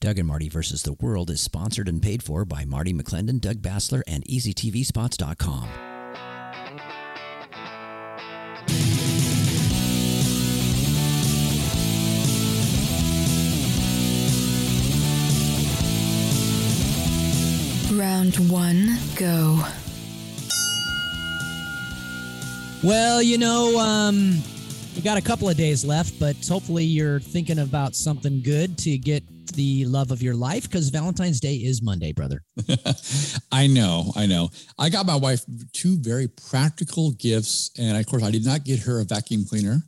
Doug and Marty versus the World is sponsored and paid for by Marty McClendon, Doug Bassler, and EasyTVSpots.com. Round one, go. Well, you know, um, we got a couple of days left, but hopefully you're thinking about something good to get the love of your life because Valentine's Day is Monday, brother. I know, I know. I got my wife two very practical gifts, and of course, I did not get her a vacuum cleaner.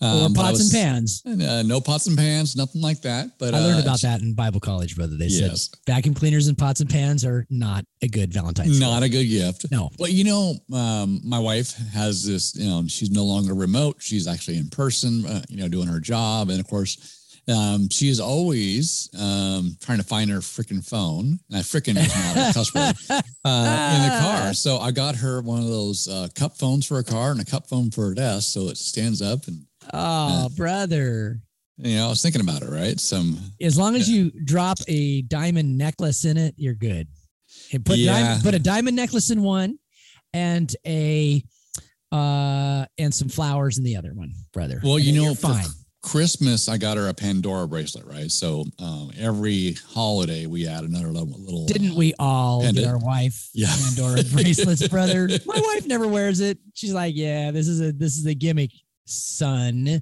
or Um, I pots was- and pans. Uh, no pots and pans, nothing like that. But I learned uh, about that in Bible college, brother. They Yes. said vacuum cleaners and pots and pans are not a good Valentine's Not Day. a good gift. No. But you know, um, my wife has this, you know, she's no longer remote. She's actually in person, uh, you know, doing her job. And of course, um, she is always um, trying to find her freaking phone. Now, freaking is not a cuss word uh, in the car. So I got her one of those uh, cup phones for her car and a cup phone for her desk. So it stands up. And, Oh, brother. you know, I was thinking about it, right? Some, As long as you drop a diamond necklace in it, you're good. And put Yeah. diamond, put a diamond necklace in one and a uh and some flowers in the other one, brother. well, And you know, you're for fine. Christmas, I got her a Pandora bracelet, right? So um, every holiday we add another little. little Didn't uh, we all get our wife Yeah. Pandora bracelets, brother? My wife never wears it. She's like, yeah, this is a this is a gimmick, son.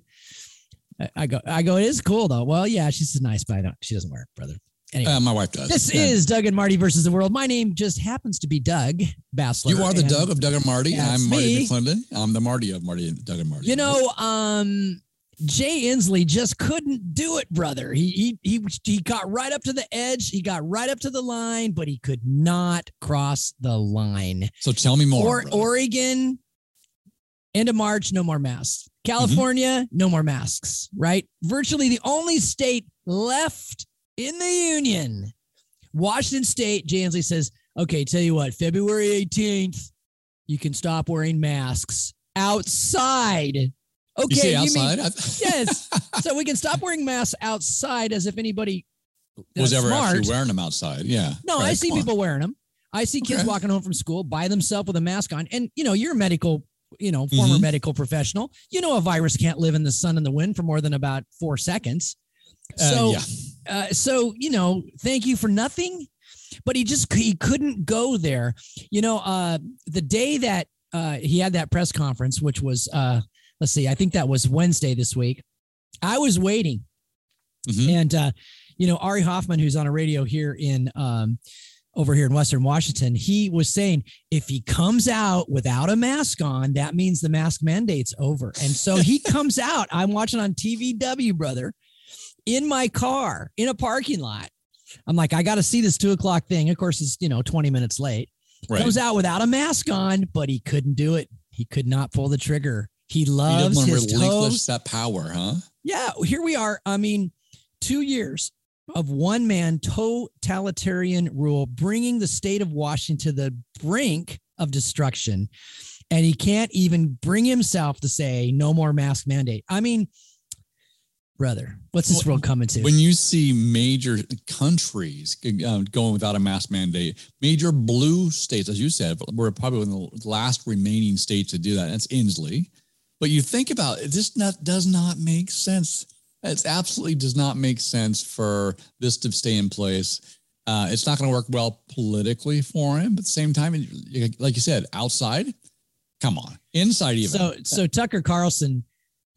I- go, I go. It is cool though. Well, yeah, she's nice, but I don't. She doesn't wear it, brother. Anyway, Uh, my wife does. this Yeah. is Doug and Marty versus the world. My name just happens to be Doug Bassler. You are the Doug of Doug and Marty. I'm Marty me. McClendon. I'm the Marty of Marty and Doug and Marty. You know, um, Jay Inslee just couldn't do it, brother. He he he he got right up to the edge. He got right up to the line, but he could not cross the line. so tell me more. Or. Oregon, end of March, no more masks. Mm-hmm. California, no more masks. Right? Virtually the only state left in the union. Washington State, Jay Inslee says, "Okay, tell you what, February 18th, you can stop wearing masks outside." Okay, you mean- outside? I- yes. So we can stop wearing masks outside as if anybody was ever smart. actually wearing them outside? Yeah. No, I see come on. people wearing them. I see kids Okay. walking home from school by themselves with a mask on. And you know, you're a medical, you know, former Mhm. medical professional. You know, a virus can't live in the sun and the wind for more than about four seconds. Uh, So, yeah. uh, so you know, thank you for nothing. But he just he couldn't go there. You know, uh, the day that uh, he had that press conference, which was uh, let's see, I think that was Wednesday this week. I was waiting, Mhm. and uh, you know, Ari Hoffman, who's on a radio here in um, over here in Western Washington, he was saying if he comes out without a mask on, that means the mask mandate's over. And so he comes out. I'm watching on TVW, brother, in my car in a parking lot. I'm like, I got to see this two o'clock thing. Of course, it's you know 20 minutes late. Right. Comes out without a mask on, but he couldn't do it. He could not pull the trigger. He loves to his relinquish toes. that power, huh? Yeah, here we are. I mean, two years of one man totalitarian rule, bringing the state of Washington to the brink of destruction. And he can't even bring himself to say no more mask mandate. I mean, brother, what's this Well, world coming to? When you see major countries uh, going without a mask mandate, major blue states, as you said, we're probably one of the last remaining states to do that. That's Inslee. But you think about it, this not, does not make sense. It absolutely does not make sense for this to stay in place. Uh, it's not going to work well politically for him. But at the same time, like you said, outside, come on, inside even. So so Tucker Carlson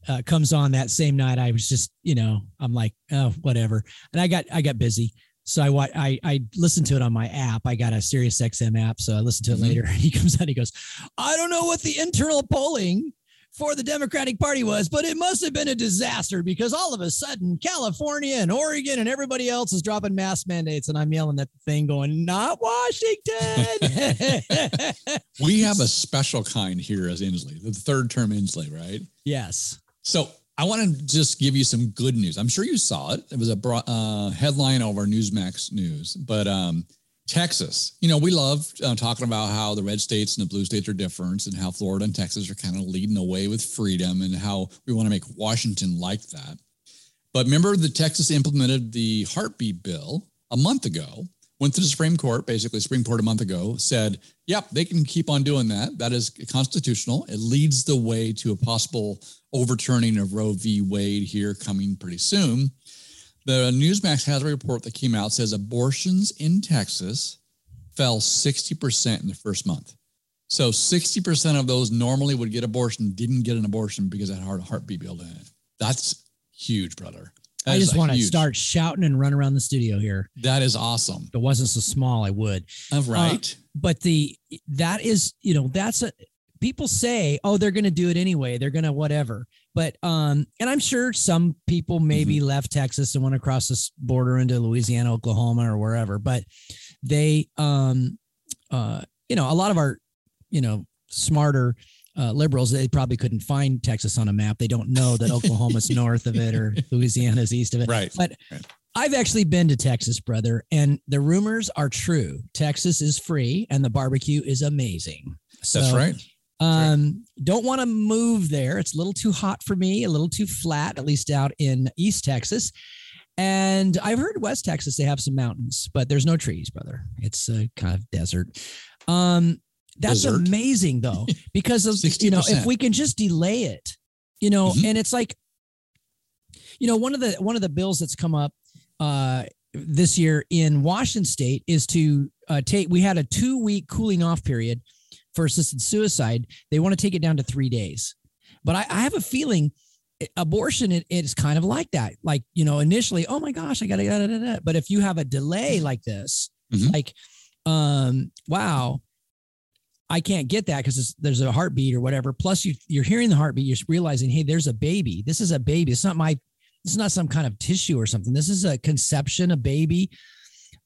uh, comes on that same night. I was just you know I'm like oh whatever, and I got I got busy. So I I I listened to it on my app. I got a Sirius XM app, so I listened to it Mhm. later. He comes out. He goes, I don't know what the internal polling for the Democratic Party was, but it must have been a disaster because all of a sudden California and Oregon and everybody else is dropping mask mandates, and I'm yelling at the thing, going, "Not Washington." we have a special kind here as Inslee, the third term Inslee, right? yes. So I want to just give you some good news. I'm sure you saw it. It was a bro- uh, headline over Newsmax News, but um, Texas. You know, we love uh, talking about how the red states and the blue states are different, and how Florida and Texas are kind of leading the way with freedom, and how we want to make Washington like that. But remember, the Texas implemented the heartbeat bill a month ago. Went to the Supreme Court, basically, Supreme Court a month ago said, yep, they can keep on doing that. That is constitutional. It leads the way to a possible overturning of Roe v. Wade here coming pretty soon. The Newsmax has a report that came out says abortions in Texas fell 60% in the first month. So 60% of those normally would get abortion didn't get an abortion because of heart heartbeat bill in it. That's huge, brother. That I just want to start shouting and run around the studio here. That is awesome. If it wasn't so small, I would. Uh, right. But the that is, you know, that's a people say, oh, they're gonna do it anyway. They're gonna whatever. But um, and I'm sure some people maybe left Texas and went across this border into Louisiana, Oklahoma, or wherever. But they um uh, you know, a lot of our, you know, smarter uh, liberals, they probably couldn't find Texas on a map. They don't know that Oklahoma's north of it or Louisiana's east of it. right. But Right. I've actually been to Texas, brother, and the rumors are true. Texas is free and the barbecue is amazing. That's So, right. Um, don't want to move there. It's a little too hot for me, a little too flat, at least out in East Texas. And I've heard West Texas, they have some mountains, but there's no trees, brother. It's a kind of desert. Um, that's Desert. amazing though, because of you know, if we can just delay it, you know, Mhm. and it's like, you know, one of the one of the bills that's come up uh this year in Washington state is to uh, take we had a two week cooling off period for assisted suicide. They want to take it down to three days. But I, I have a feeling abortion it, it's kind of like that. Like, you know, initially, oh my gosh, I gotta da, da, da, but if you have a delay like this, Mhm. like um, wow, I can't get that because there's a heartbeat or whatever. Plus, you you're hearing the heartbeat, you're realizing, hey, there's a baby. This is a baby. It's not my. Is not some kind of tissue or something. This is a conception, a baby.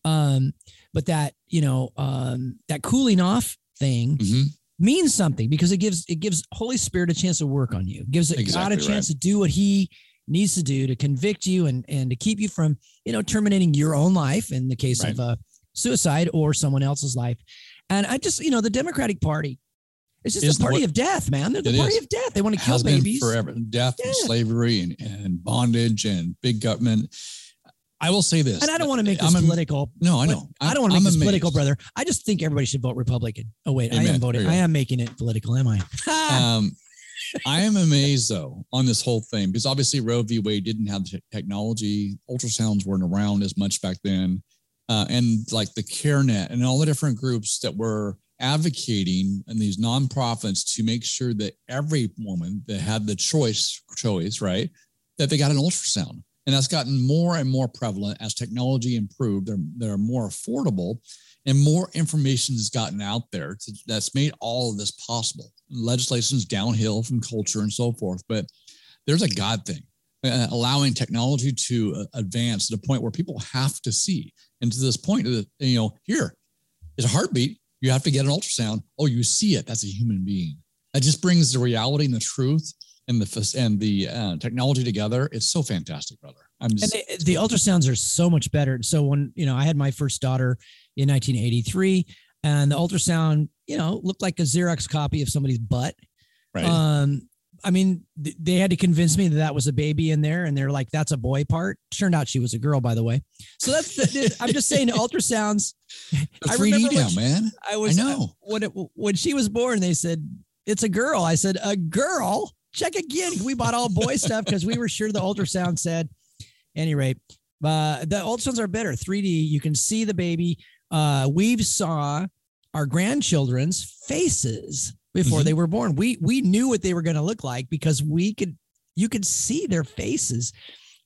Um, but that you know, um, that cooling off thing Mhm. means something because it gives it gives Holy Spirit a chance to work on you. It gives God a Exactly chance to do what He needs to do to convict you and and to keep you from you know terminating your own life in the case of uh, suicide or someone else's life. And I just you know the Democratic Party, it's just a party what- of death, man. They're the party is. of death. They want to kill babies. forever. Death and slavery and, and bondage and big government. I will say this. And I don't want to make this I'm political. No, I know. I don't want to make I'm this amazed. political, brother. I just think everybody should vote Republican. Oh wait, I am voting. I am making it political, am I? um, I am amazed though on this whole thing because obviously Roe v. Wade didn't have the te- technology. Ultrasounds weren't around as much back then, uh, and like the CareNet and all the different groups that were advocating and these nonprofits to make sure that every woman that had the choice, choice right, that they got an ultrasound, and that's gotten more and more prevalent as technology improved. They're they're more affordable, and more information has gotten out there to, that's made all of this possible. Legislation's downhill from culture and so forth, but there's a God thing, uh, allowing technology to uh, advance to the point where people have to see. And to this point, uh, you know, here is a heartbeat. You have to get an ultrasound. Oh, you see it. That's a human being. That just brings the reality and the truth and the and the uh, technology together. It's so fantastic, brother. I'm and just they, the ultrasounds are so much better. So when you know, I had my first daughter in 1983, and the ultrasound, you know, looked like a Xerox copy of somebody's butt. right. Um, I mean, th- they had to convince me that that was a baby in there, and they're like, "That's a boy part." Turned out she was a girl, by the way. So that's. The, I'm just saying, ultrasounds. The I 3D remember now, she- man. I was. I know. when it when she was born, they said it's a girl. I said a girl. Check again. We bought all boy stuff because we were sure the ultrasound said. Any rate, uh, the ultrasounds are better. 3D. You can see the baby. Uh, we saw our grandchildren's faces before Mhm. they were born. We we knew what they were going to look like because we could you could see their faces.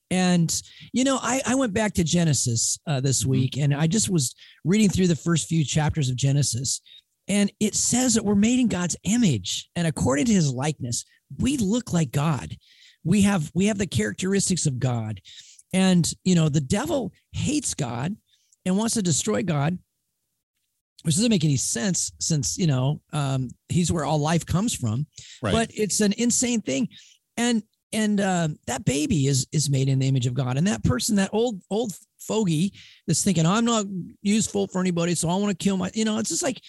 And you know, I I went back to Genesis uh, this Mhm. week, and I just was reading through the first few chapters of Genesis, and it says that we're made in God's image, and according to His likeness, we look like God. We have we have the characteristics of God, and you know, the devil hates God and wants to destroy God which doesn't make any sense since you know um, he's where all life comes from. Right. But it's an insane thing, and and uh, that baby is is made in the image of God, and that person, that old old fogey that's thinking I'm not useful for anybody, so I want to kill my. You know, it's just like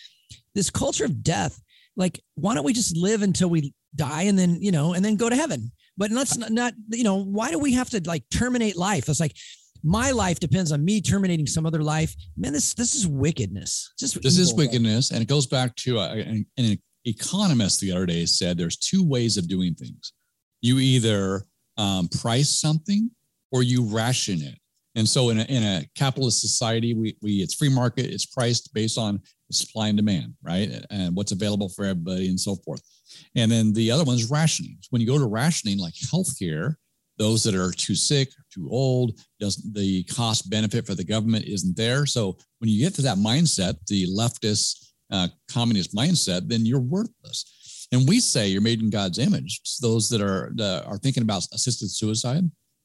this culture of death. Like, why don't we just live until we die and then you know and then go to heaven? but let's not, not, you know, why do we have to like terminate life? It's like my life depends on me terminating some other life. Man, this this is wickedness. Just this is evil. wickedness, and it goes back to uh, an, an economist the other day said there's two ways of doing things. You either um, price something or you ration it. And so in a, in a capitalist society, we, we it's free market, it's priced based on supply and demand, right? And what's available for everybody and so forth. And then the other one is rationing. When you go to rationing, like healthcare, those that are too sick, too old, doesn't the cost benefit for the government isn't there. So when you get to that mindset, the leftist uh, communist mindset, then you're worthless. And we say you're made in God's image. Those that are are thinking about assisted suicide,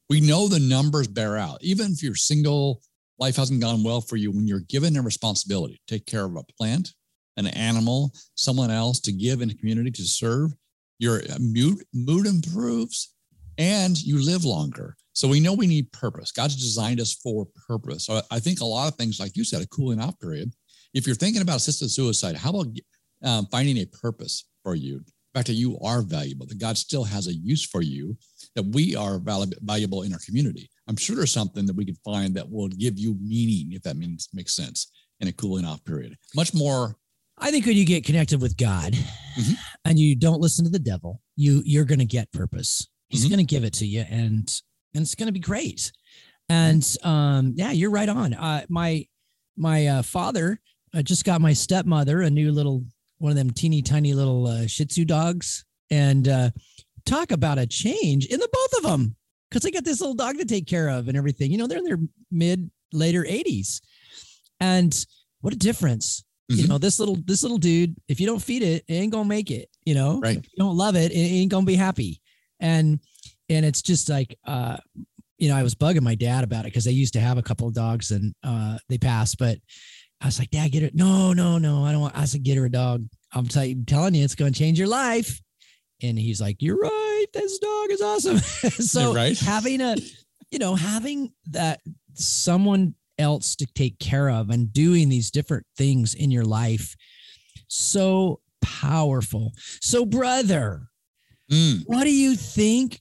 we know the numbers bear out. Even if you're single, life hasn't gone well for you. When you're given a responsibility, to take care of a plant, an animal, someone else, to give in a community to serve, your mood mood improves, and you live longer. So we know we need purpose. God's designed us for purpose. So I think a lot of things, like you said, a cooling off period if you're thinking about assisted suicide, how about um, finding a purpose for you? Fact that you are valuable, that God still has a use for you, that we are valuable in our community. I'm sure there's something that we could find that will give you meaning, if that means makes sense, in a cooling off period. Much more. I think when you get connected with God mm-hmm. and you don't listen to the devil, you you're going to get purpose. He's mm-hmm. going to give it to you, and and it's going to be great. And um, yeah, you're right on. Uh, my my uh, father I just got my stepmother a new little one of them teeny tiny little uh, Shih Tzu dogs, and uh, talk about a change in the both of them because they got this little dog to take care of and everything. You know, they're in their mid later 80s, and what a difference. Mm-hmm. You know, this little this little dude, if you don't feed it, it ain't gonna make it. You know, right? If you don't love it, it ain't gonna be happy. And and it's just like uh, you know, I was bugging my dad about it because they used to have a couple of dogs and uh, they passed, but I was like, Dad, get it. No, no, no. I don't want, I said, get her a dog. I'm t- telling you, it's going to change your life. And he's like, you're right. This dog is awesome. so right. having a, you know, having that someone else to take care of and doing these different things in your life. So powerful. So brother, mm. what do you think?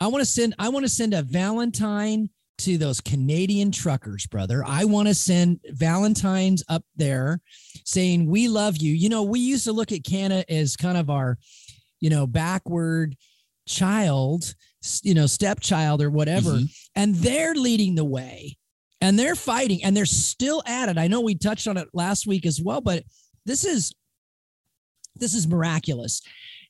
I want to send, I want to send a Valentine to those Canadian truckers, brother. I want to send Valentine's up there saying, We love you. You know, we used to look at Canada as kind of our, you know, backward child, you know, stepchild or whatever. Mm-hmm. And they're leading the way and they're fighting and they're still at it. I know we touched on it last week as well, but this is this is miraculous.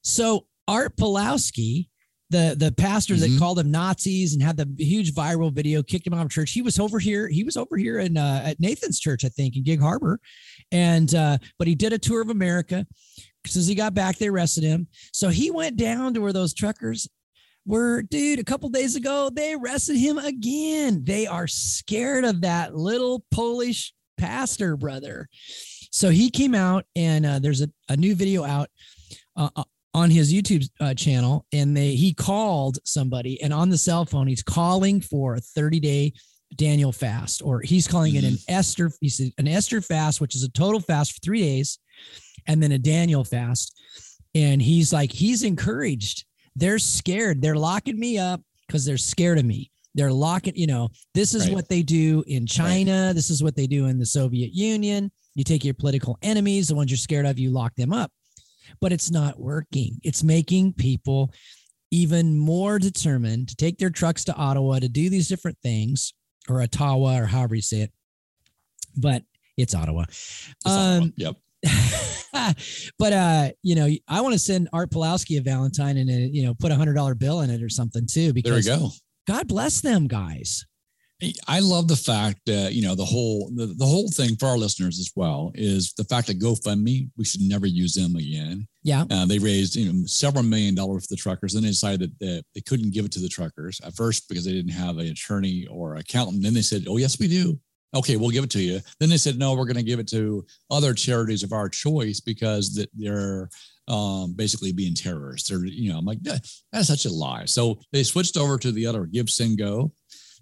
So Art Pawlowski the the pastor mm-hmm. that called them Nazis and had the huge viral video, kicked him out of church. He was over here. He was over here in uh, at Nathan's church, I think, in Gig Harbor, and uh, but he did a tour of America. Since he got back, they arrested him. So he went down to where those truckers were, dude. A couple days ago, they arrested him again. They are scared of that little Polish pastor, brother. So he came out, and uh, there's a, a new video out uh, uh on his YouTube uh, channel, and they he called somebody, and on the cell phone he's calling for a 30 day Daniel fast, or he's calling it an mm-hmm. Esther. He said an Esther fast, which is a total fast for three days, and then a Daniel fast. And he's like, he's encouraged. They're scared. They're locking me up because they're scared of me. They're locking, you know, this is right. what they do in China. Right. This is what they do in the Soviet Union. You take your political enemies, the ones you're scared of, you lock them up but it's not working. It's making people even more determined to take their trucks to Ottawa to do these different things or Ottawa or however you say it. But it's Ottawa. It's um, Ottawa. Yep. but uh, you know, I want to send Art Pawlowski a Valentine and a, you know, put a hundred dollar bill in it or something too. Because there we go. God bless them guys. I love the fact that you know the whole the, the whole thing for our listeners as well is the fact that GoFundMe we should never use them again. Yeah, uh, they raised you know several million dollars for the truckers. Then they decided that they couldn't give it to the truckers at first because they didn't have an attorney or accountant. Then they said, "Oh yes, we do." Okay, we'll give it to you. Then they said, "No, we're going to give it to other charities of our choice because that they're um, basically being terrorists." They're you know I'm like that's such a lie. So they switched over to the other Give Send Go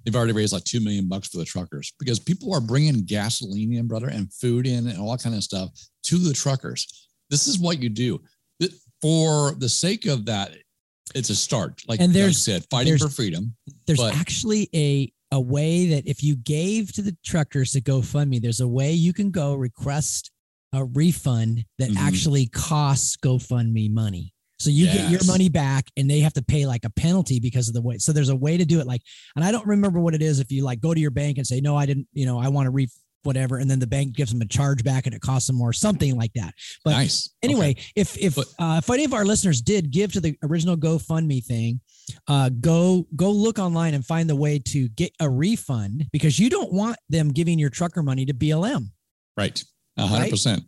they've already raised like two million bucks for the truckers because people are bringing gasoline in, brother, and food in, and all that kind of stuff to the truckers. This is what you do for the sake of that. it's a start. Like And there's- said, fighting for freedom. there's But- actually a a way that if you gave to the truckers to GoFundMe, there's a way you can go request a refund that Mhm. actually costs GoFundMe money. So you get your money back and they have to pay like a penalty because of the way. So there's a way to do it like, and I don't remember what it is. If you like go to your bank and say, no, I didn't, you know, I want to re whatever. And then the bank gives them a charge back and it costs them more, something like that. But nice. anyway Okay. if if But- uh, if any of our listeners did give to the original gofundme thing uh go go look online and find the way to get a refund because you don't want them giving your trucker money to blm Right. A hundred percent.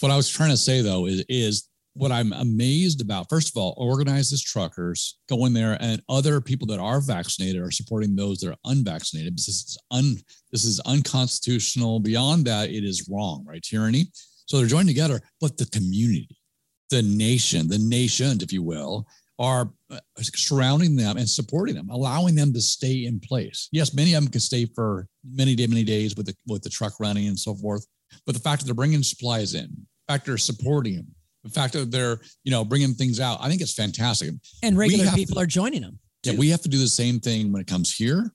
What I was trying to say though is, is what I'm amazed about. First of all, organized as truckers go in there and other people that are vaccinated are supporting those that are unvaccinated. This is un, this is unconstitutional. Beyond that, it is wrong, right? Tyranny. So they're joined together, but the community, the nation, the nations, if you will, are uh, surrounding them and supporting them, allowing them to stay in place. Yes, many of them can stay for many, day, many days with the with the truck running and so forth. But the fact that they're bringing supplies in, the fact they're supporting them, the fact that they're you know bringing things out, I think it's fantastic. and regular people to- are joining them Yeah, we have to do the same thing when it comes here,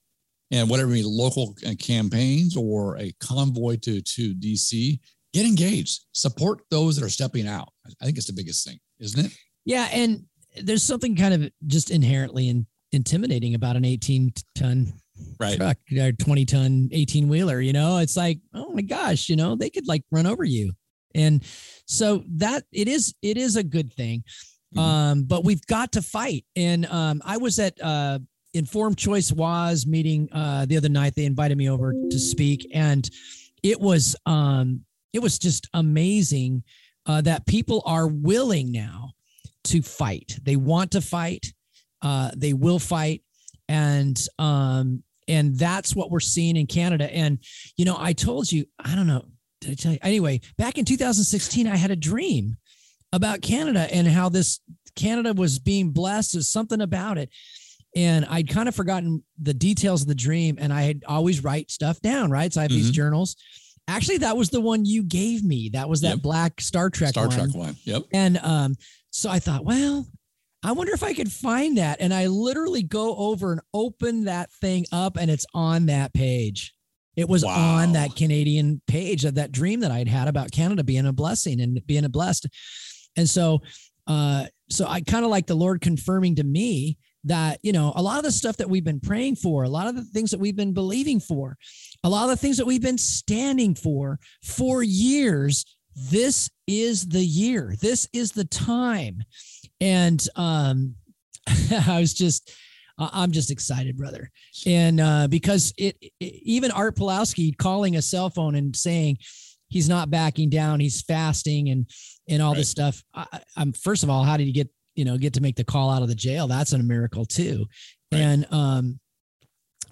and whatever local uh, campaigns or a convoy to to DC. Get engaged, support those that are stepping out. I think it's the biggest thing, isn't it? yeah and there's something kind of just inherently in, intimidating about an 18 ton Right. truck or 20 ton 18 wheeler you know it's like oh my gosh you know they could like run over you and so that it is it is a good thing. Mhm. um but we've got to fight. And um i was at uh informed choice was meeting uh the other night. They invited me over to speak. And it was um it was just amazing uh that people are willing now to fight. They want to fight. Uh they will fight. And um and that's what we're seeing in Canada. And you know I told you I don't know did I tell you anyway back in 2016 I had a dream about Canada and how this Canada was being blessed there's something about it and I'd kind of forgotten the details of the dream and I had always write stuff down right so I have these Mhm. journals actually that was the one you gave me that was that Yep. black Star Trek Star one. Trek one. Yep. And um, so I thought, well, I wonder if I could find that. And I literally go over and open that thing up, and it's on that page. It was on that Canadian page of that dream that I'd had about Canada being a blessing and being a blessed. And so, uh, so I kind of like the Lord confirming to me that you know a lot of the stuff that we've been praying for, a lot of the things that we've been believing for, a lot of the things that we've been standing for for years this is the year. This is the time. And um i was just i'm just excited brother. And uh because it, it even art Pawlowski calling a cell phone and saying he's not backing down he's fasting and and all this stuff I, i'm first of all how did he get you know get to make the call out of the jail? That's a miracle too. Right. and um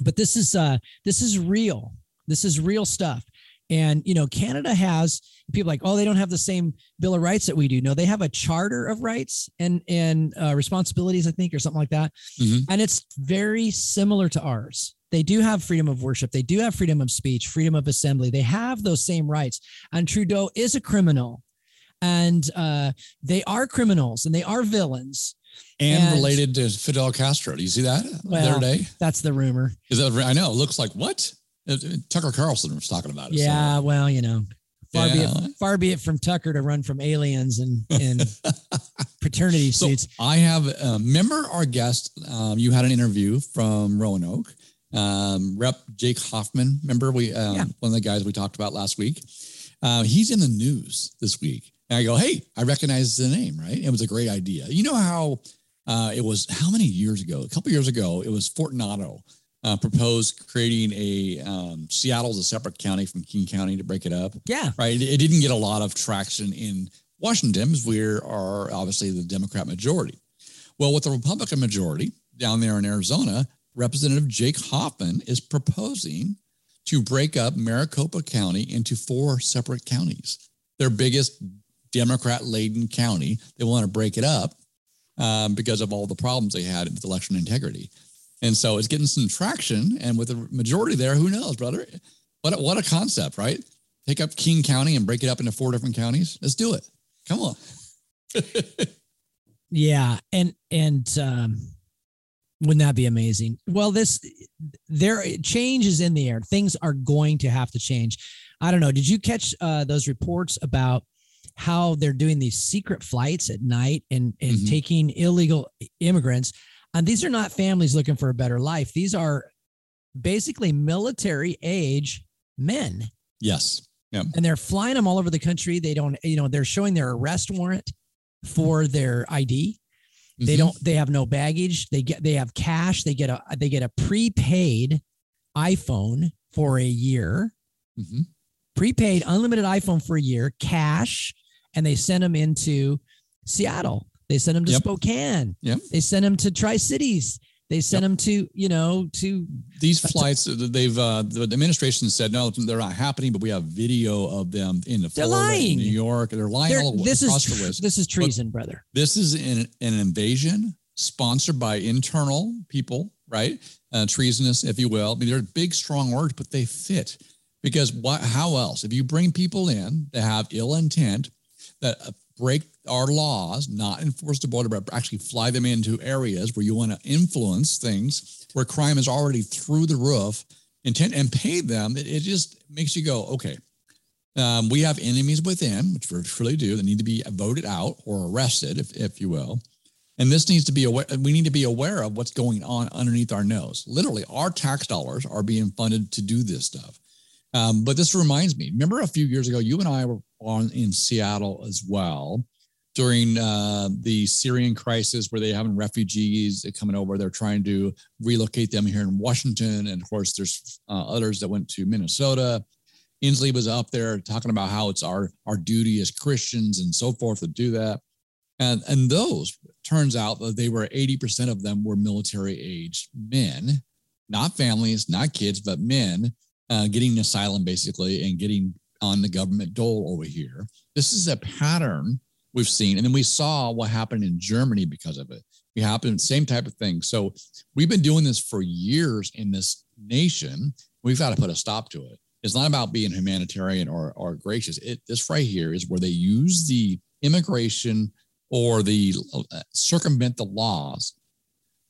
but this is uh this is real. This is real stuff and you know canada has people like oh they don't have the same bill of rights that we do no they have a charter of rights and and uh, responsibilities i think or something like that Mhm. and it's very similar to ours they do have freedom of worship they do have freedom of speech freedom of assembly they have those same rights and trudeau is a criminal and uh, they are criminals and they are villains And, And- related to Fidel Castro. Do you see that the Well, other day? that's the rumor Is that I know? It looks like what? Tucker Carlson was talking about it. so- yeah well you know far be it far be it from tucker to run from aliens and and paternity So suits I have, uh, remember our guest, um, you had an interview from Roanoke, um, Rep Jake Hoffman. Remember we, um, Yeah. one of the guys we talked about last week. Uh, he's in the news this week. And I go, hey, I recognize the name, right? It was a great idea. You know how uh, it was, how many years ago? A couple years ago, it was Fortunato uh, proposed creating a um, Seattle as a separate county from King County to break it up yeah right? It, it didn't get a lot of traction in Washington, as we are obviously the Democrat majority. Well, with the Republican majority down there in Arizona, Representative Jake Hoffman is proposing to break up Maricopa County into four separate counties. Their biggest Democrat laden county. They want to break it up um, because of all the problems they had with election integrity. And so it's getting some traction. And with the majority there, who knows, brother? What a, what a concept, right? Take up King County and break it up into four different counties. Let's do it. Come on. Yeah, and and um, wouldn't that be amazing? Well, this there change is in the air. Things are going to have to change. I don't know. Did you catch uh, those reports about how they're doing these secret flights at night and and Mhm. taking illegal immigrants? And these are not families looking for a better life. These are basically military age men Yes. and they're flying them all over the country. They don't, you know, they're showing their arrest warrant for their ID. They Mhm. don't, they have no baggage. They get, they have cash. They get a, they get a prepaid iPhone for a year, Mhm. prepaid unlimited iPhone for a year, cash, and they send them into Seattle. They send them to Yep. Spokane. Yep. They send them to Tri Cities. They send them to, you know, to These flights, uh, they've uh, the administration said no, they're not happening, but we have video of them in the Florida, in lying. New York. They're lying they're- all this is across tr- the list. this is treason, brother. This is an, an invasion sponsored by internal people, right? Uh, treasonous, if you will. I mean, they're big, strong words, but they fit because what? How else? If you bring people in that have ill intent, that uh, break our laws, not enforce the border, but actually fly them into areas where you want to influence things where crime is already through the roof, intent and pay them, it, it just makes you go, okay. Um, we have enemies within, which we truly do, that need to be voted out or arrested, if, if you will. And this needs to be aware. We need to be aware of what's going on underneath our nose. Literally, our tax dollars are being funded to do this stuff. Um, but this reminds me. Remember a few years ago, you and I were on in Seattle as well during uh, the Syrian crisis, where they having refugees coming over. They're trying to relocate them here in Washington, and of course, there's uh, others that went to Minnesota. Inslee was up there talking about how it's our our duty as Christians and so forth to do that. And and those turns out that they were 80% of them were military aged men, not families, not kids, but men uh, getting asylum basically and getting on the government dole over here. This is a pattern we've seen. And then we saw what happened in Germany because of it. We happened, same type of thing. So we've been doing this for years in this nation. We've got to put a stop to it. It's not about being humanitarian or, or gracious. It, this right here is where they use the immigration or the uh, circumvent the laws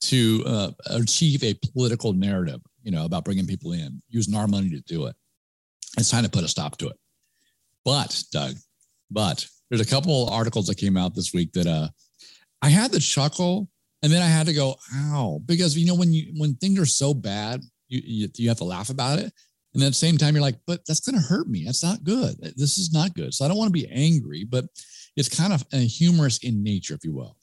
to uh, achieve a political narrative, you know, about bringing people in, using our money to do it. It's time to put a stop to it. But Doug, but there's a couple of articles that came out this week that uh, I had to chuckle, and then I had to go, ow, because you know when you when things are so bad, you you, you have to laugh about it. And at the same time, you're like, but that's going to hurt me. That's not good. This is not good. So I don't want to be angry, but it's kind of humorous in nature, if you will.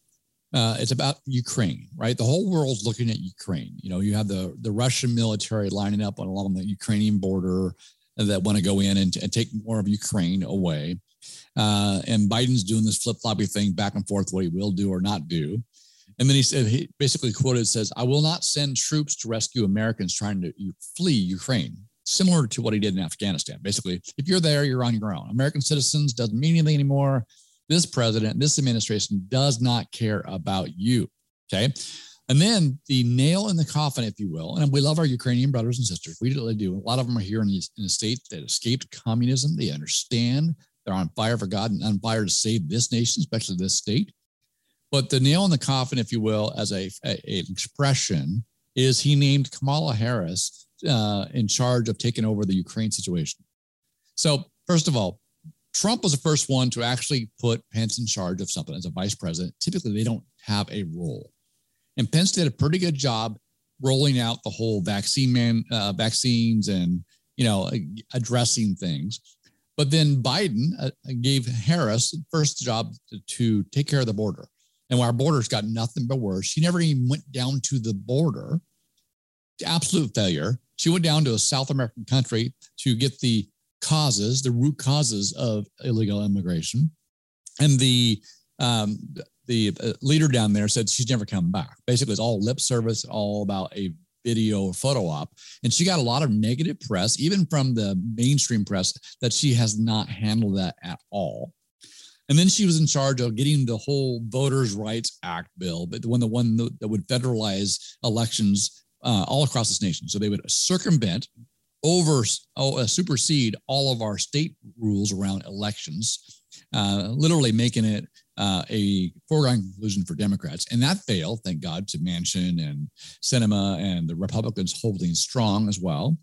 Uh, it's about Ukraine, right? The whole world's looking at Ukraine. You know, you have the the Russian military lining up along the Ukrainian border that want to go in and, and take more of Ukraine away. Uh, and Biden's doing this flip floppy thing back and forth, what he will do or not do. And then he said, he basically quoted says, I will not send troops to rescue Americans trying to flee Ukraine, similar to what he did in Afghanistan. Basically, if you're there, you're on your own. American citizens doesn't mean anything anymore. This president, this administration does not care about you. Okay. And then the nail in the coffin, if you will, and we love our Ukrainian brothers and sisters. We really do. A lot of them are here in, the in a state that escaped communism. They understand they're on fire for God and on fire to save this nation, especially this state. But the nail in the coffin, if you will, as a, a an expression, is he named Kamala Harris uh, in charge of taking over the Ukraine situation. So, first of all, Trump was the first one to actually put Pence in charge of something as a vice president. Typically, they don't have a role. And Pence did a pretty good job rolling out the whole vaccine man, uh, vaccines and you know addressing things. But then Biden uh, gave Harris the first job to, to take care of the border. And our border's got nothing but worse. She never even went down to the border. Absolute failure. She went down to a South American country to get the causes, the root causes of illegal immigration. And the um, the uh, leader down there said she's never come back. Basically, it's all lip service, all about a video or photo op. And she got a lot of negative press, even from the mainstream press, that she has not handled that at all. And then she was in charge of getting the whole Voters' Rights Act bill, but the one the one that would federalize elections uh, all across this nation. So they would circumvent, over, oh, uh, supersede all of our state rules around elections, uh, literally making it uh, a foregone conclusion for Democrats. And that failed, thank God, to Manchin and Sinema and the Republicans holding strong as well.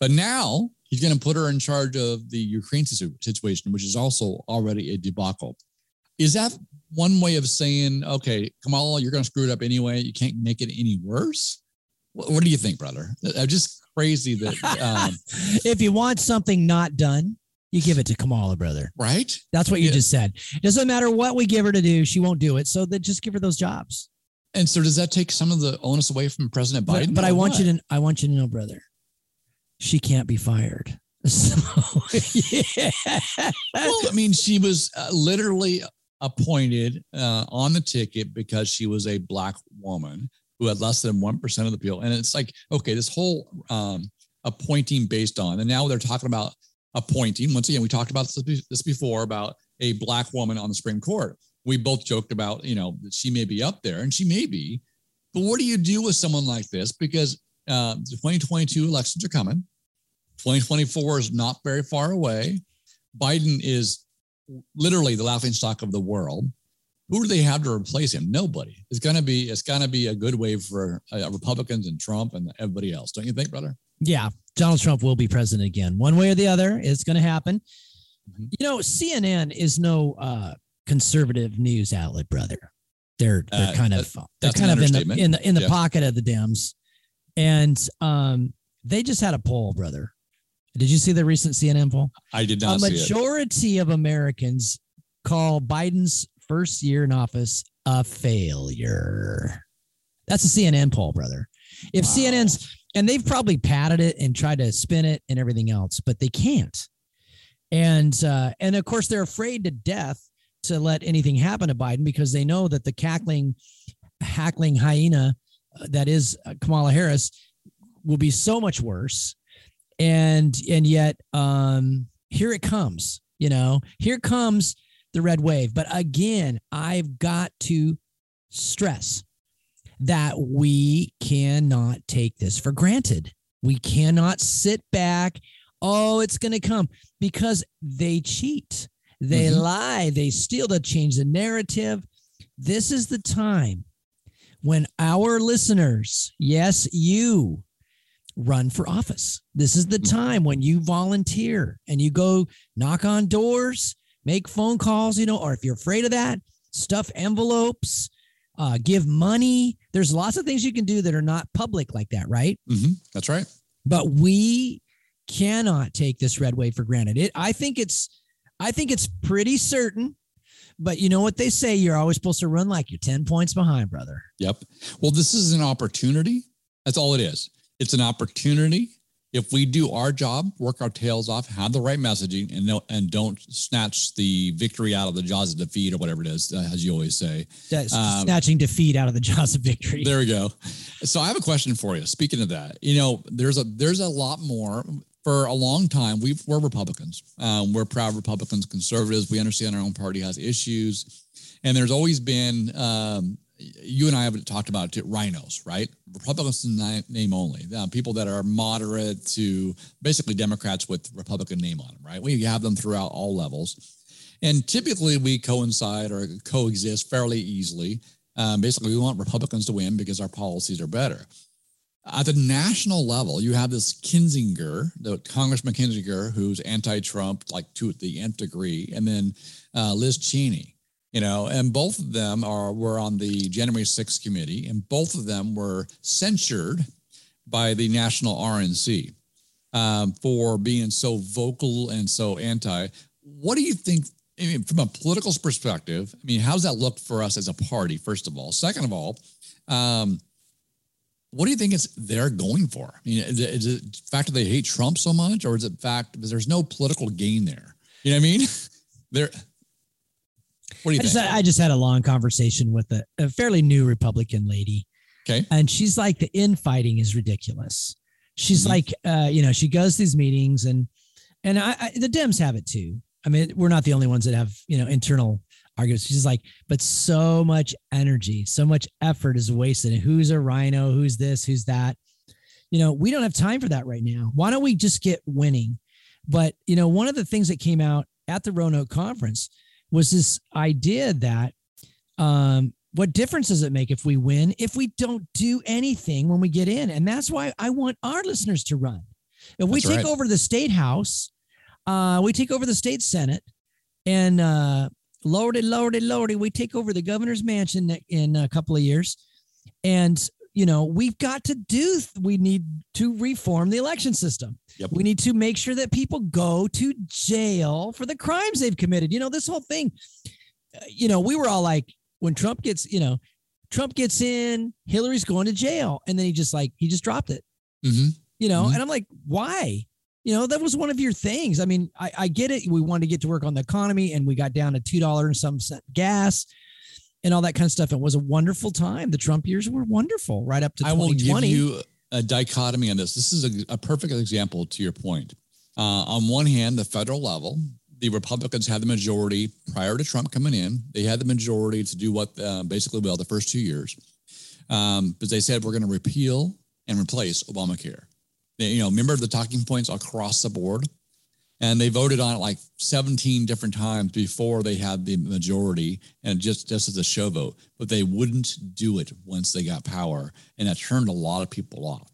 But now he's going to put her in charge of the Ukraine situation, which is also already a debacle. Is that one way of saying, okay, Kamala, you're going to screw it up anyway? You can't make it any worse? What, what do you think, brother? I'm just crazy that. Um, if you want something not done, you give it to Kamala, brother. Right? That's what you yeah. just said. It doesn't matter what we give her to do, she won't do it. So then just give her those jobs. And so does that take some of the onus away from President Biden? But, but I want what? you to I want you to know, brother, she can't be fired. So, yeah. Well, I mean, she was uh, literally appointed uh, on the ticket because she was a black woman who had less than 1% of the people. And it's like, okay, this whole um, appointing based on, and now they're talking about appointing. Once again, we talked about this before about a black woman on the Supreme Court. We both joked about, you know, that she may be up there and she may be. But what do you do with someone like this? Because uh, the 2022 elections are coming. 2024 is not very far away. Biden is literally the laughing stock of the world. Who do they have to replace him? Nobody. It's gonna be it's gonna be a good wave for uh, Republicans and Trump and everybody else. Don't you think, brother? Yeah, Donald Trump will be president again, one way or the other. It's going to happen. Mm-hmm. You know, CNN is no uh, conservative news outlet, brother. They're they're uh, kind of they're kind of in the in the in the yeah. pocket of the Dems, and um, they just had a poll, brother. Did you see the recent CNN poll? I did not. A majority of Americans call Biden's first year in office a failure. That's a CNN poll, brother. If wow. CNN's and they've probably padded it and tried to spin it and everything else, but they can't. And uh, and of course they're afraid to death to let anything happen to Biden because they know that the cackling, hackling hyena uh, that is uh, Kamala Harris will be so much worse. And and yet um, here it comes. You know, here comes the red wave. But again, I've got to stress that we cannot take this for granted. We cannot sit back. Oh, it's going to come because they cheat, they mm-hmm. lie, they steal, they change the narrative. This is the time when our listeners, yes, you run for office. This is the mm-hmm. time when you volunteer and you go knock on doors, make phone calls, you know, or if you're afraid of that, stuff envelopes, uh, give money. There's lots of things you can do that are not public like that, right? Mm-hmm. That's right. But we cannot take this red wave for granted. It, I think it's, I think it's pretty certain. But you know what they say? You're always supposed to run like you're 10 points behind, brother. Yep. Well, this is an opportunity. That's all it is. It's an opportunity if we do our job, work our tails off, have the right messaging, and no, and don't snatch the victory out of the jaws of defeat or whatever it is, uh, as you always say, um, snatching defeat out of the jaws of victory. There we go. So I have a question for you. Speaking of that, you know, there's a there's a lot more. For a long time, we we're Republicans. Um, we're proud Republicans, conservatives. We understand our own party has issues, and there's always been um, you and I haven't talked about it, RINOs, right? Republicans in name only, people that are moderate to basically Democrats with Republican name on them, right? We have them throughout all levels. And typically we coincide or coexist fairly easily. Um, basically, we want Republicans to win because our policies are better. At the national level, you have this Kinzinger, the Congressman Kinzinger, who's anti-Trump, like to the nth degree, and then uh, Liz Cheney, you know, and both of them are were on the January 6th committee, and both of them were censured by the national RNC um, for being so vocal and so anti. What do you think? I mean, from a political perspective, I mean, how's that look for us as a party? First of all, second of all, um, what do you think it's they're going for? I mean, is it, is it the fact that they hate Trump so much, or is it fact there's no political gain there? You know what I mean? They're what do you I think? Just, I just had a long conversation with a, a fairly new Republican lady. Okay. And she's like, the infighting is ridiculous. She's mm-hmm. like, uh, you know, she goes these meetings and, and I, I, the Dems have it too. I mean, we're not the only ones that have, you know, internal arguments. She's like, but so much energy, so much effort is wasted. And who's a rhino? Who's this? Who's that? You know, we don't have time for that right now. Why don't we just get winning? But, you know, one of the things that came out at the Roanoke conference was this idea that um, what difference does it make if we win if we don't do anything when we get in? And that's why I want our listeners to run. If we That's take right. over the state house, uh, we take over the state senate, and uh, lordy, lordy, lordy, we take over the governor's mansion in a couple of years, and you know we've got to do. We need to reform the election system. Yep. We need to make sure that people go to jail for the crimes they've committed. You know, this whole thing. uh, You know, we were all like, when Trump gets, you know, Trump gets in, Hillary's going to jail, and then he just like he just dropped it Mhm. you know Mhm. and i'm like why you know that was one of your things i mean I, I get it we wanted to get to work on the economy and we got down to two dollar and some cent gas and all that kind of stuff it was a wonderful time the trump years were wonderful right up to I will give you a dichotomy on this. This is a, a perfect example to your point. Uh, on one hand, the federal level, the Republicans had the majority prior to Trump coming in. They had the majority to do what uh, basically well the first two years, um, but they said we're going to repeal and replace Obamacare. They, you know, remember the talking points across the board, and they voted on it like 17 different times before they had the majority, and just just as a show vote. But they wouldn't do it once they got power, and that turned a lot of people off.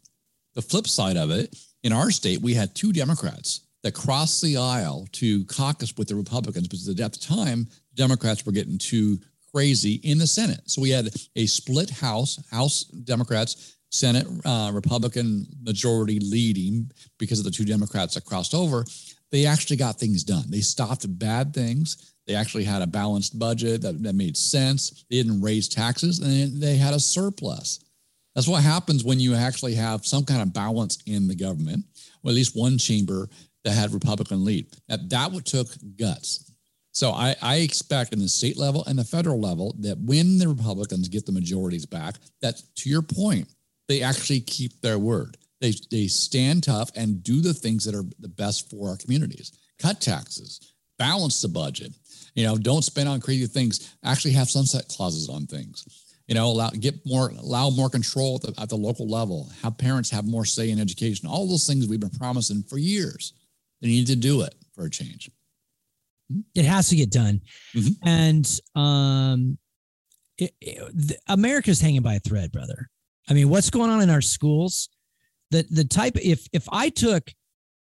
The flip side of it, in our state, we had two Democrats that crossed the aisle to caucus with the Republicans because at the time, Democrats were getting too crazy in the Senate. So we had a split House, House Democrats, Senate uh, Republican majority leading because of the two Democrats that crossed over. They actually got things done. They stopped bad things. They actually had a balanced budget that, that made sense. They didn't raise taxes and they had a surplus. That's what happens when you actually have some kind of balance in the government, or at least one chamber that had Republican lead. That that what took guts. So I, I expect in the state level and the federal level that when the Republicans get the majorities back, that to your point, they actually keep their word. They, they stand tough and do the things that are the best for our communities. Cut taxes, balance the budget. You know, don't spend on crazy things. Actually, have sunset clauses on things you know, allow get more allow more control at the, at the local level. Have parents have more say in education. All those things we've been promising for years. They need to do it for a change. it has to get done Mhm. and um it, it- the, america's hanging by a thread brother i mean what's going on in our schools the the type if if i took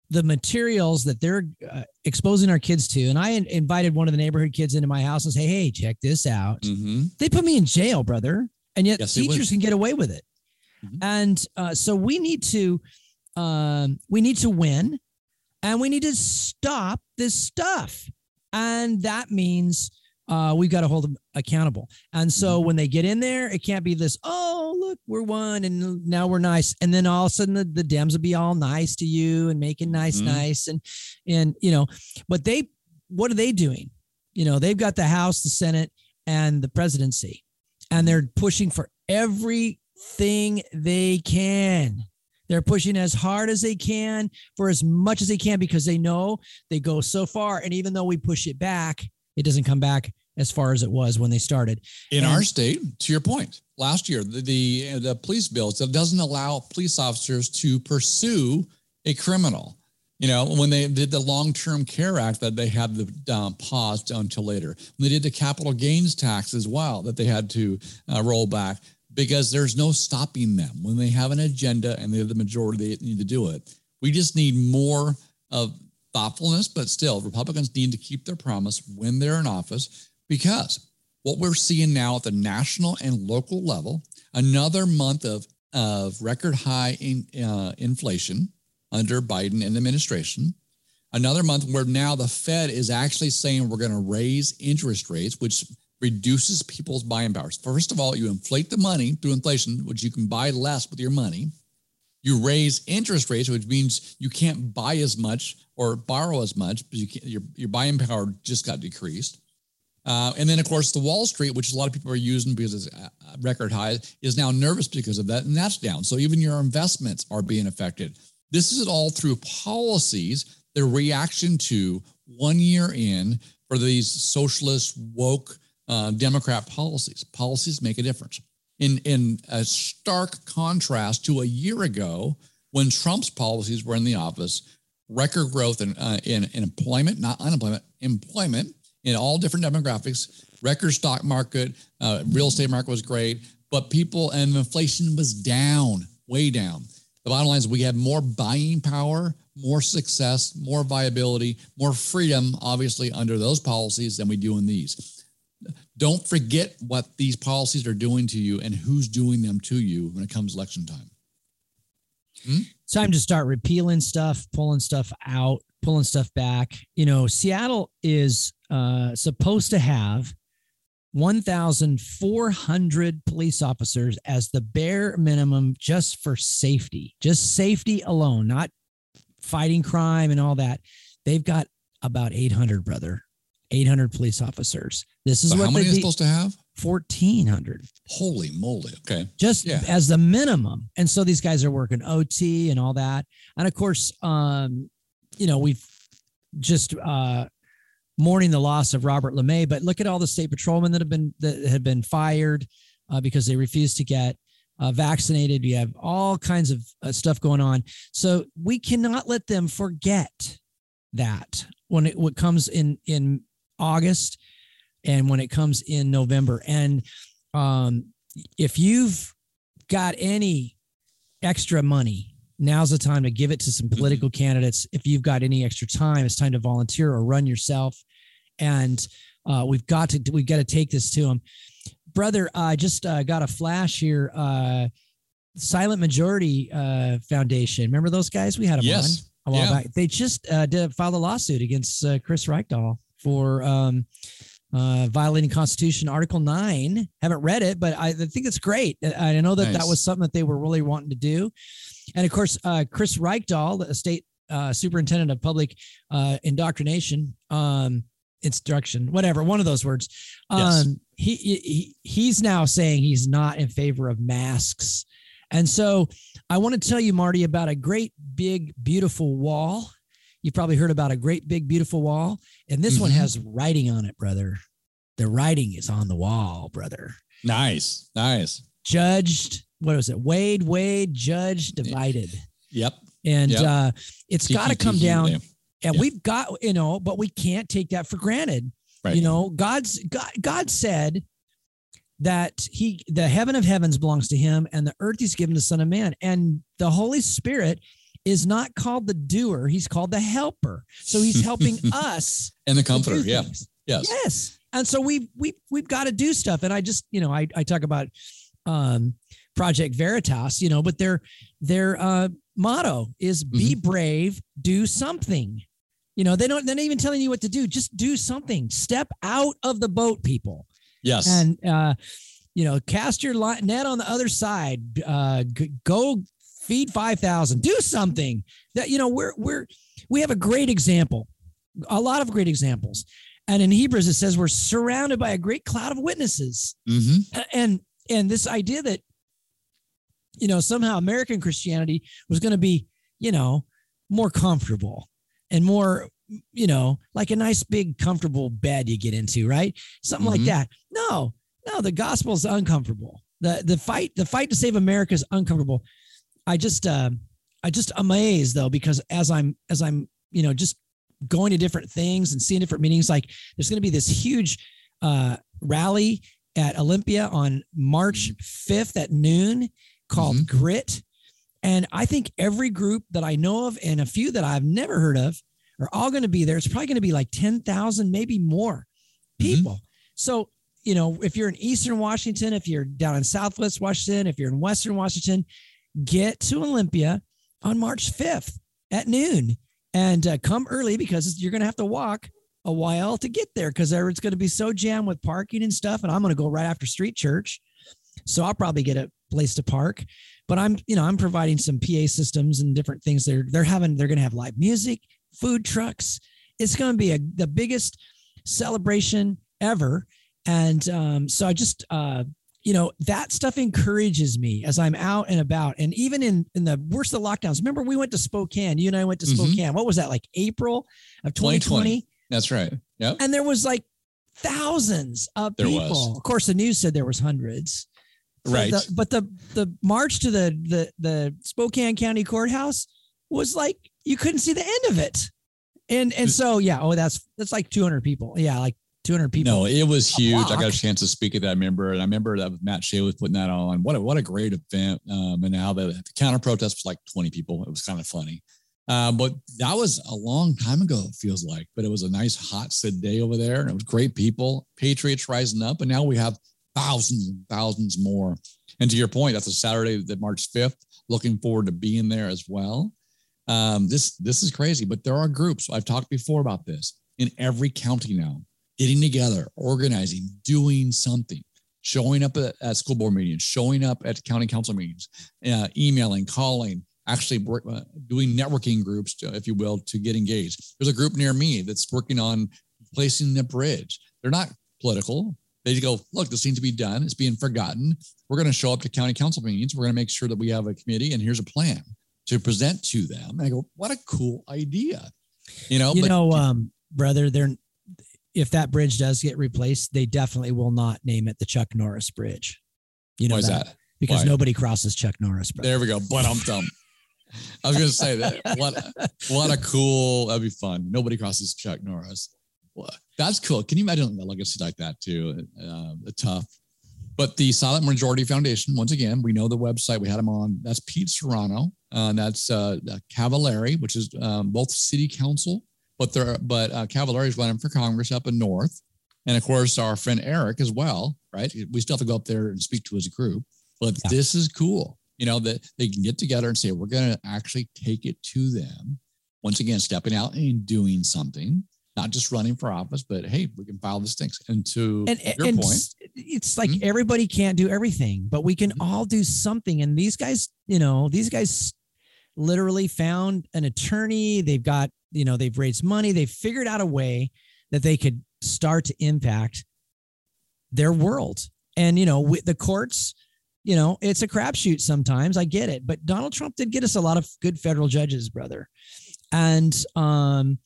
the materials that they're uh, exposing our kids to and i in- invited one of the neighborhood kids into my house and say hey check this out Mm-hmm. they put me in jail brother and yet Yes, teachers can get away with it Mhm. and uh, so we need to um, we need to win and we need to stop this stuff and that means uh, we've got to hold them accountable and so Mm-hmm. when they get in there it can't be this oh look we're one and now we're nice and then all of a sudden the, the dems will be all nice to you and making nice Mhm. nice and and you know but they what are they doing you know they've got the house the senate and the presidency and they're pushing for everything they can they're pushing as hard as they can for as much as they can because they know they go so far and even though we push it back it doesn't come back as far as it was when they started In And- our state, to your point, last year the the, the police bill that doesn't allow police officers to pursue a criminal. You know, when they did the Long Term Care Act that they had the um, paused until later. When they did the capital gains tax as well that they had to uh, roll back because there's no stopping them when they have an agenda and they're the majority. They need to do it. We just need more of thoughtfulness, but still, Republicans need to keep their promise when they're in office because what we're seeing now at the national and local level, another month of, of record high in, uh, inflation under Biden and administration, another month where now the Fed is actually saying we're going to raise interest rates, which reduces people's buying powers. First of all, you inflate the money through inflation, which you can buy less with your money. You raise interest rates, which means you can't buy as much or borrow as much because you your, your buying power just got decreased. Uh, and then, of course, the Wall Street, which a lot of people are using because it's uh, record high, is now nervous because of that, and that's down. So even your investments are being affected. This is all through policies, the reaction to one year in for these socialist, woke, uh, Democrat policies. Policies make a difference. In in a stark contrast to a year ago when Trump's policies were in the office, record growth in uh, in, in employment, not unemployment, employment in all different demographics. Record stock market, uh, real estate market was great, but people and inflation was down, way down. The bottom line is we have more buying power, more success, more viability, more freedom, obviously, under those policies than we do in these. Don't forget what these policies are doing to you and who's doing them to you when it comes election time. It's time to start repealing stuff, pulling stuff out, pulling stuff back. You know, Seattle is uh, supposed to have 1,400 police officers as the bare minimum just for safety, just safety alone, not fighting crime and all that. They've got about 800, brother. 800 police officers. This is So what how many they is supposed to have? 1,400 Holy moly. Okay. just Yeah. as the minimum. And so these guys are working OT and all that. And of course, um, you know, we've just uh mourning the loss of Robert LeMay, but look at all the state patrolmen that have been that have been fired uh, because they refused to get uh, vaccinated. You have all kinds of uh, stuff going on. So we cannot let them forget that when it what comes in in August and when it comes in November. And um, if you've got any extra money, now's the time to give it to some political candidates. If you've got any extra time, it's time to volunteer or run yourself. And uh, we've got to we've got to take this to them, brother. I just uh, got a flash here. Uh, Silent Majority uh, Foundation. Remember those guys? We had them Yes. on a while Yeah. back. They just uh, did filed a lawsuit against uh, Chris Reykdal for um, uh, violating Constitution Article Nine. Haven't read it, but I, I think it's great. I I know that that was something that they were really wanting to do, and of course, uh, Chris Reykdal, the state uh, superintendent of public uh, indoctrination, um, instruction, whatever, one of those words. Um, Yes. he, he he's now saying he's not in favor of masks, and so I want to tell you, Marty, about a great big beautiful wall. You've probably heard about a great big beautiful wall, and this one Mhm. has writing on it, brother. The writing is on the wall, brother. Nice. Nice. Judged, what was it? Weighed, weighed, judged, divided. Yep. And Yep. uh, it's got to come down. yeah. And we've got, you know, but we can't take that for granted. Right. You know, God's God, God said that he the heaven of heavens belongs to him and the earth he's given to the Son of Man. And the Holy Spirit is not called the doer, he's called the helper. So he's helping us and the comforter. Yeah. things. Yes. Yes. And so we we we've got to do stuff. And I just, you know, I I talk about um Project Veritas, you know, but their their uh motto is be Mm-hmm. brave, do something. You know, they don't they're not even telling you what to do. Just do something. Step out of the boat, people. Yes. And uh, you know, cast your net on the other side. Uh go feed 5000. Do something. That you know, we're we're we have a great example. A lot of great examples. And in Hebrews it says we're surrounded by a great cloud of witnesses hmm and and this idea that you know somehow american christianity was going to be you know more comfortable and more you know like a nice big comfortable bed you get into right something like Mhm. that no no the gospel is uncomfortable the the fight the fight to save america is uncomfortable i just uh i just amazed though because as i'm as i'm you know just going to different things and seeing different meetings like there's going to be this huge uh rally at Olympia on March 5th at noon called Grit. And I think every group that I know of and a few that I've never heard of are all going to be there. It's probably going to be like 10,000, maybe more people. So, you know, if you're in Eastern Washington, if you're down in Southwest Washington, if you're in Western Washington, get to Olympia on March 5th at noon and uh, come early because you're going to have to walk a while to get there because it's going to be so jammed with parking and stuff. And I'm going to go right after street church. So I'll probably get a place to park. But I'm, you know, I'm providing some PA systems and different things. They're they're having they're going to have live music, food trucks. It's going to be a, the biggest celebration ever. And um, so I just uh, you know, that stuff encourages me as I'm out and about. And even in in the worst of the lockdowns, remember we went to Spokane. You and I went to Mhm. Spokane. What was that like April of 2020? 2020. That's right. Yep. and there was like thousands of There people. was. Of course, the news said there was hundreds. But Right. the- but the the march to the the the Spokane County Courthouse was like you couldn't see the end of it. And and so yeah, oh that's that's like 200 people. Yeah, like 200 people. No, it was huge. I got a chance to speak at that. I remember, and I remember that Matt Shea was putting that on. What a what a great event! Um, and now the, the counter protest was like 20 people. It was kind of funny. Uh, but that was a long time ago. It feels like, but it was a nice hot Sid day over there, and it was great people, patriots rising up, and now we have thousands and thousands more. And to your point, that's a Saturday, that March 5th. Looking forward to being there as well. Um, this this is crazy, but there are groups. I've talked before about this in every county now, getting together, organizing, doing something, showing up at, at school board meetings, showing up at county council meetings, uh, emailing, calling, actually work, uh, doing networking groups, to, if you will, to get engaged. There's a group near me that's working on placing the bridge. They're not political. They go, look, this needs to be done. It's being forgotten. We're going to show up to county council meetings. We're going to make sure that we have a committee, and here's a plan to present to them. And I go, what a cool idea. You know, you but know, um, brother, they're if that bridge does get replaced, they definitely will not name it the Chuck Norris Bridge. You know why is that? because Why? nobody crosses Chuck Norris. Brother. There we go. But I'm dumb. I was going to say that. What what a cool. That'd be fun. Nobody crosses Chuck Norris. What? That's cool. Can you imagine a legacy like that too? Uh, tough. But the Silent Majority Foundation, once again, we know the website. We had them on. That's Pete Serrano. Uh, and that's uh, Cavallari, which is um, both city council, but they're but uh, Cavallari is running for Congress up in North, and of course our friend Eric as well. Right? We still have to go up there and speak to his group. But Yeah. this is cool. You know that they can get together and say we're going to actually take it to them. Once again, stepping out and doing something, not just running for office, but hey, we can file this thing. And to and, your and point, it's like Mhm. everybody can't do everything, but we can Mhm. all do something. And these guys, you know, these guys literally found an attorney. They've got, you know, they've raised money. They've figured out a way that they could start to impact their world. And, you know, with the courts, you know, it's a crapshoot sometimes. I get it. But Donald Trump did get us a lot of good federal judges, brother. And, um,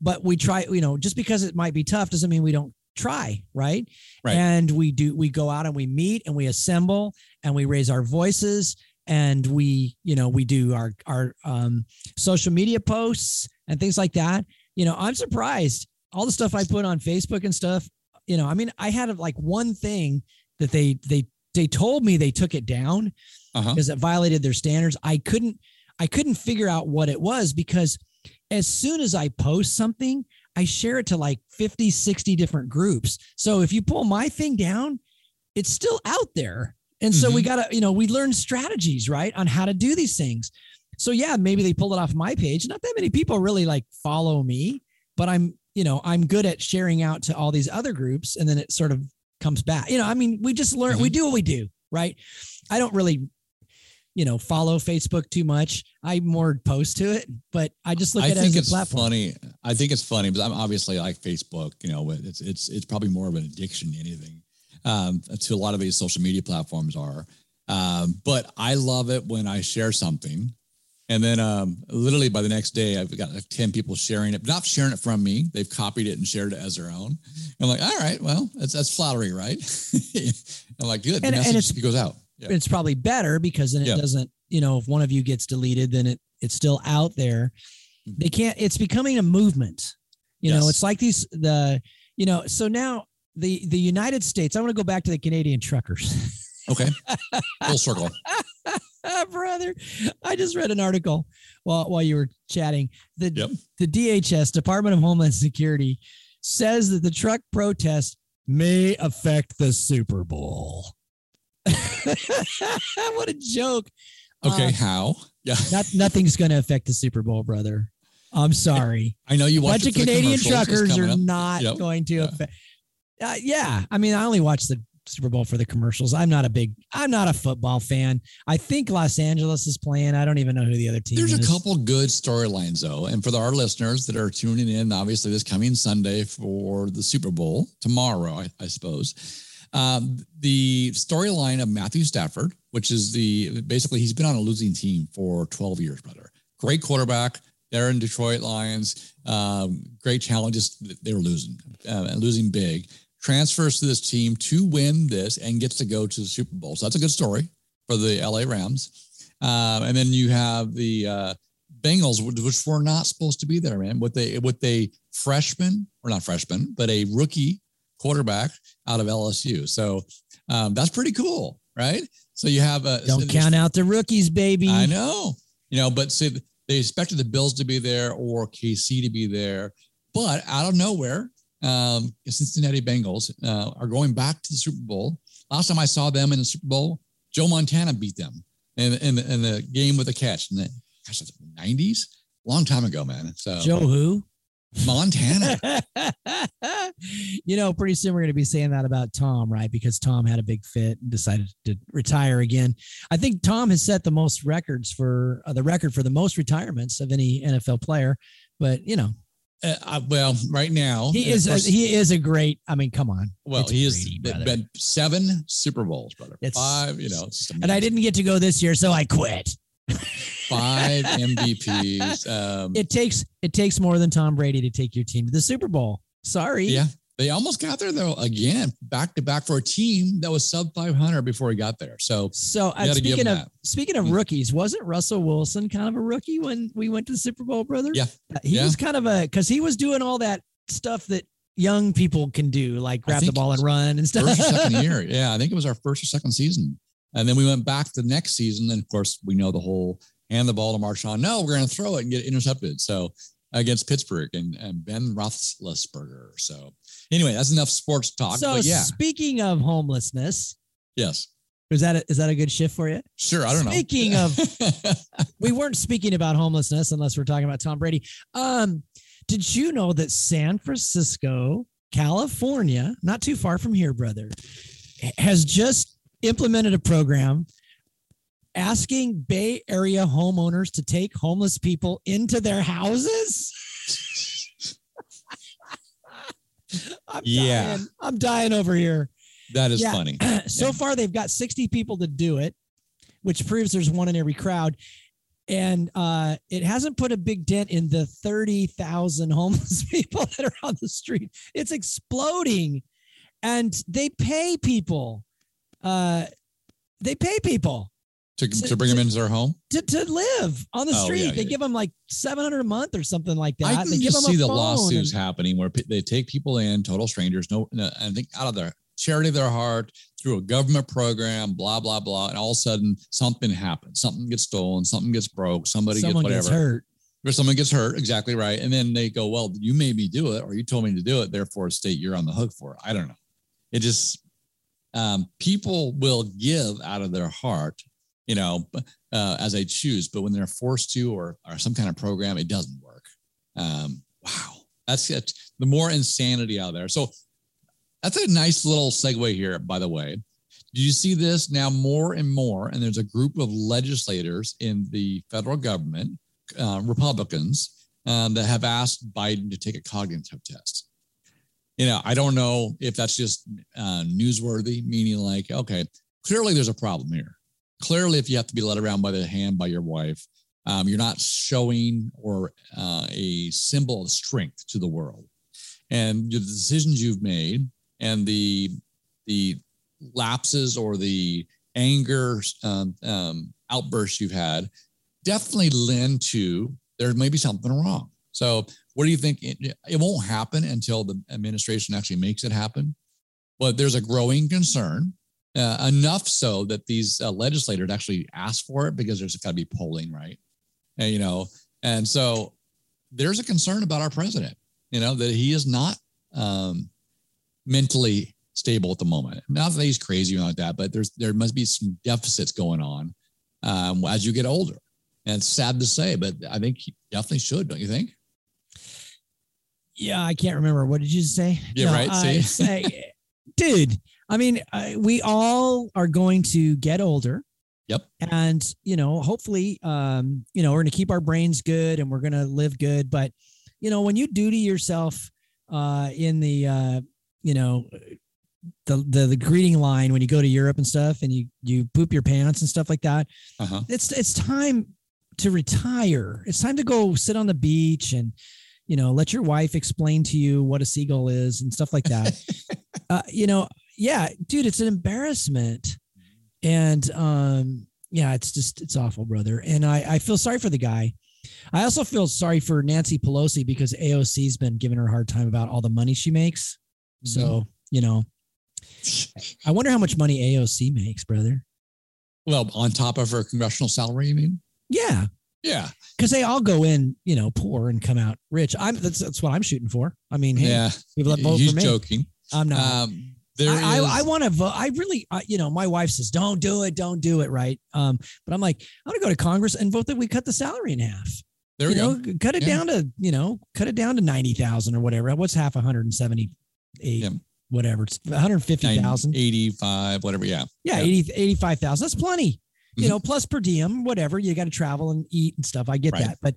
but we try, you know, just because it might be tough doesn't mean we don't try, right? Right. And we do, we go out and we meet and we assemble and we raise our voices and we, you know, we do our, our um, social media posts and things like that. You know, I'm surprised all the stuff I put on Facebook and stuff, you know, I mean, I had like one thing that they, they, they told me they took it down uh-huh. because it violated their standards. I couldn't I couldn't figure out what it was because as soon as I post something, I share it to like 50, 60 different groups. So if you pull my thing down, it's still out there. And so we got to, you know, we learn strategies, right, on how to do these things. So yeah, maybe they pulled it off my page. Not that many people really like follow me, but I'm, you know, I'm good at sharing out to all these other groups and then it sort of comes back. You know, I mean, we just learn, we do what we do, right? I don't really, you know, follow Facebook too much. I more post to it, but I just look I at it think as a it's platform. funny. I think it's funny, but I'm obviously like Facebook. You know, it's it's it's probably more of an addiction than anything. Um, to a lot of these social media platforms are. Um, but I love it when I share something, and then um, literally by the next day, I've got like ten people sharing it, not sharing it from me. They've copied it and shared it as their own. I'm like, all right, well, that's that's flattery, right? I'm like, good. The And- and message it's- goes out. Yeah. It's probably better because then it Yeah. doesn't, you know, if one of you gets deleted, then it it's still out there. Mhm. They can't. It's becoming a movement. You know, it's like these the, you know. So now the the United States. I want to go back to the Canadian truckers. Okay, full circle. Ah, brother. I just read an article while while you were chatting. The Yep. the DHS Department of Homeland Security says that the truck protest may affect the Super Bowl. what a joke. Okay, Uh, how? Yeah, not, nothing's going to affect the Super Bowl, brother. I'm sorry. I know you A bunch of Canadian truckers are up. not Yep. going to Yeah. affect. Uh, yeah, I mean, I only watch the Super Bowl for the commercials. I'm not a big. I'm not a football fan. I think Los Angeles is playing. I don't even know who the other team is. There's is. a couple good storylines though, and for our listeners that are tuning in, obviously this coming Sunday for the Super Bowl tomorrow, I, I suppose. Um, the storyline of Matthew Stafford, which is the basically he's been on a losing team for 12 years, brother. Great quarterback. They're in Detroit Lions. Um, great challenges. They were losing uh, and losing big. Transfers to this team to win this and gets to go to the Super Bowl. So that's a good story for the LA Rams. Um, and then you have the uh, Bengals, which were not supposed to be there, man. With a with a freshman or not freshman, but a rookie quarterback out of LSU. So um, that's pretty cool, right? So you have a Don't count out the rookies, baby. I know, you know, but see, they expected the Bills to be there or KC to be there, but out of nowhere, um, Cincinnati Bengals uh, are going back to the Super Bowl. Last time I saw them in the Super Bowl, Joe Montana beat them in, in, in the game with a catch in the gosh, that's the 90s, long time ago, man. So Joe who? Montana. you know, pretty soon we're going to be saying that about Tom, right? Because Tom had a big fit and decided to retire again. I think Tom has set the most records for uh, the record for the most retirements of any NFL player. But you know, Uh, well, right now he is a, course- he is a great. I mean, come on. well, he has been seven Super Bowls, brother. It's- Five, you know, and I didn't get to go this year, so I quit. five MVPs. Um, It takes it takes more than Tom Brady to take your team to the Super Bowl. Sorry. yeah, they almost got there though again, back to back for a team that was sub 500 before he got there. So So uh, You gotta give speaking of that. speaking of Mm. rookies, wasn't Russell Wilson kind of a rookie when we went to the Super Bowl, brother? Yeah. Uh, he Yeah. was kind of a because he was doing all that stuff that young people can do, like grab the ball and run and stuff. first or second year, yeah, I think it was our first or second season, and then we went back the next season, and of course we know the whole hand the ball to Marshawn. No, we're going to throw it and get intercepted. So against Pittsburgh and, and Ben Roethlisberger. So anyway, that's enough sports talk. so but yeah, speaking of homelessness, yes, is that a, is that a good shift for you? sure. I don't know. Speaking of- We weren't speaking about homelessness unless we're talking about Tom Brady. Um, did you know that San Francisco, California, not too far from here, brother, has just implemented a program asking Bay Area homeowners to take homeless people into their houses? I'm Yeah. dying. I'm dying over here. that is Yeah. funny. so Yeah. far they've got 60 people to do it which proves there's one in every crowd and uh, it hasn't put a big dent in the 30,000 homeless people that are on the street it's exploding and they pay people uh, they pay people To, to bring them into their home. to, to live on the Oh, street yeah, they yeah. give them like 700 a month or something like that I can they just see the lawsuits and- happening where pe- they take people in, total strangers, no, no I think out of their charity of their heart through a government program, blah blah blah, and all of a sudden something happens, something gets stolen, something gets broke, somebody someone gets gets hurt or someone gets hurt, exactly right, and then they go, well, you made me do it, or you told me to do it, therefore, state you're on the hook for it. I don't know. It just um, people will give out of their heart, you know, uh, as they choose, but when they're forced to or or some kind of program, it doesn't work. Um, wow, that's it. The more insanity out there. So that's a nice little segue here, by the way. Do you see this now more and more? And there's a group of legislators in the federal government, uh, Republicans, um, that have asked Biden to take a cognitive test. You know, I don't know if that's just uh, newsworthy, meaning like, okay, clearly there's a problem here. Clearly, if you have to be led around by the hand by your wife, um, you're not showing or uh, a symbol of strength to the world. And the decisions you've made and the the lapses or the anger um, um, outbursts you've had definitely lend to there may be something wrong. So, what do you think? It, it won't happen until the administration actually makes it happen. But there's a growing concern, uh, enough so that these uh, legislators actually ask for it because there's got to be polling, right? And, you know, and so there's a concern about our president, you know, that he is not um, mentally stable at the moment. Not that he's crazy or like that, but there's there must be some deficits going on um, as you get older. And it's sad to say, but I think he definitely should, don't you think? Yeah, I can't remember. What did you say? Yeah, right, I see? say, dude, I mean, I, we all are going to get older. Yep. And, you know, hopefully, um, you know, we're going to keep our brains good and we're going to live good. But, you know, when you duty yourself uh, in the, uh, you know, the, the the greeting line when you go to Europe and stuff and you you poop your pants and stuff like that Uh-huh. it's it's time to retire. It's time to go sit on the beach and you know let your wife explain to you what a seagull is and stuff like that. uh, you know, yeah, dude, it's an embarrassment, and um, yeah, it's just it's awful, brother. And I I feel sorry for the guy. I also feel sorry for Nancy Pelosi because AOC's been giving her a hard time about all the money she makes. So you know, I wonder how much money AOC makes, brother. Well, on top of her congressional salary, you mean? Yeah, Yeah. because they all go in, you know, poor and come out rich. I'm that's that's what I'm shooting for. I mean, hey, yeah. people that vote He's for me. joking. I'm not. Um, there I, is- I, I want to vote. I really, I, you know, my wife says, "Don't do it, don't do it." Right? Um, but I'm like, I want to go to Congress and vote that we cut the salary in half. there we you go. cut it Yeah. down to, you know, cut it down to ninety thousand or whatever. What's half 178? Yeah. Whatever. It's 150,000. 85, whatever. Yeah. Yeah, Yeah. 80, 85,000. That's plenty. You know, plus per diem, whatever. You got to travel and eat and stuff. I get Right. that. But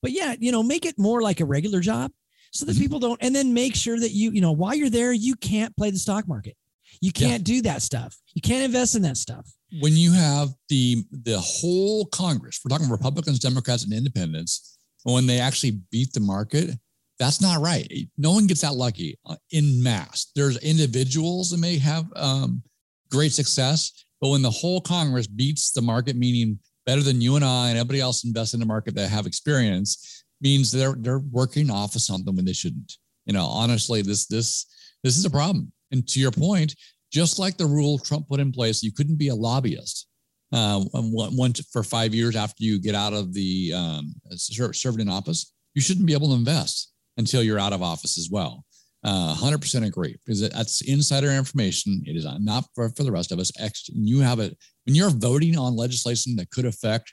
but yeah, you know, make it more like a regular job so that people don't and then make sure that you, you know, while you're there, you can't play the stock market. You can't do that stuff. You can't invest in that stuff. When you have the the whole Congress, we're talking Republicans, Democrats, and Independents, when they actually beat the market, that's not right. No one gets that lucky uh, in mass. There's individuals that may have um, great success, but when the whole Congress beats the market, meaning better than you and I and everybody else invest in the market that have experience, means they're they're working off of something when they shouldn't. You know, honestly, this this this is a problem. And to your point, just like the rule Trump put in place, you couldn't be a lobbyist uh, one, for five years after you get out of the um, ser- served in office. You shouldn't be able to invest until you're out of office as well. Uh, 100% agree because that's insider information. It is not for, for the rest of us. You have it when you're voting on legislation that could affect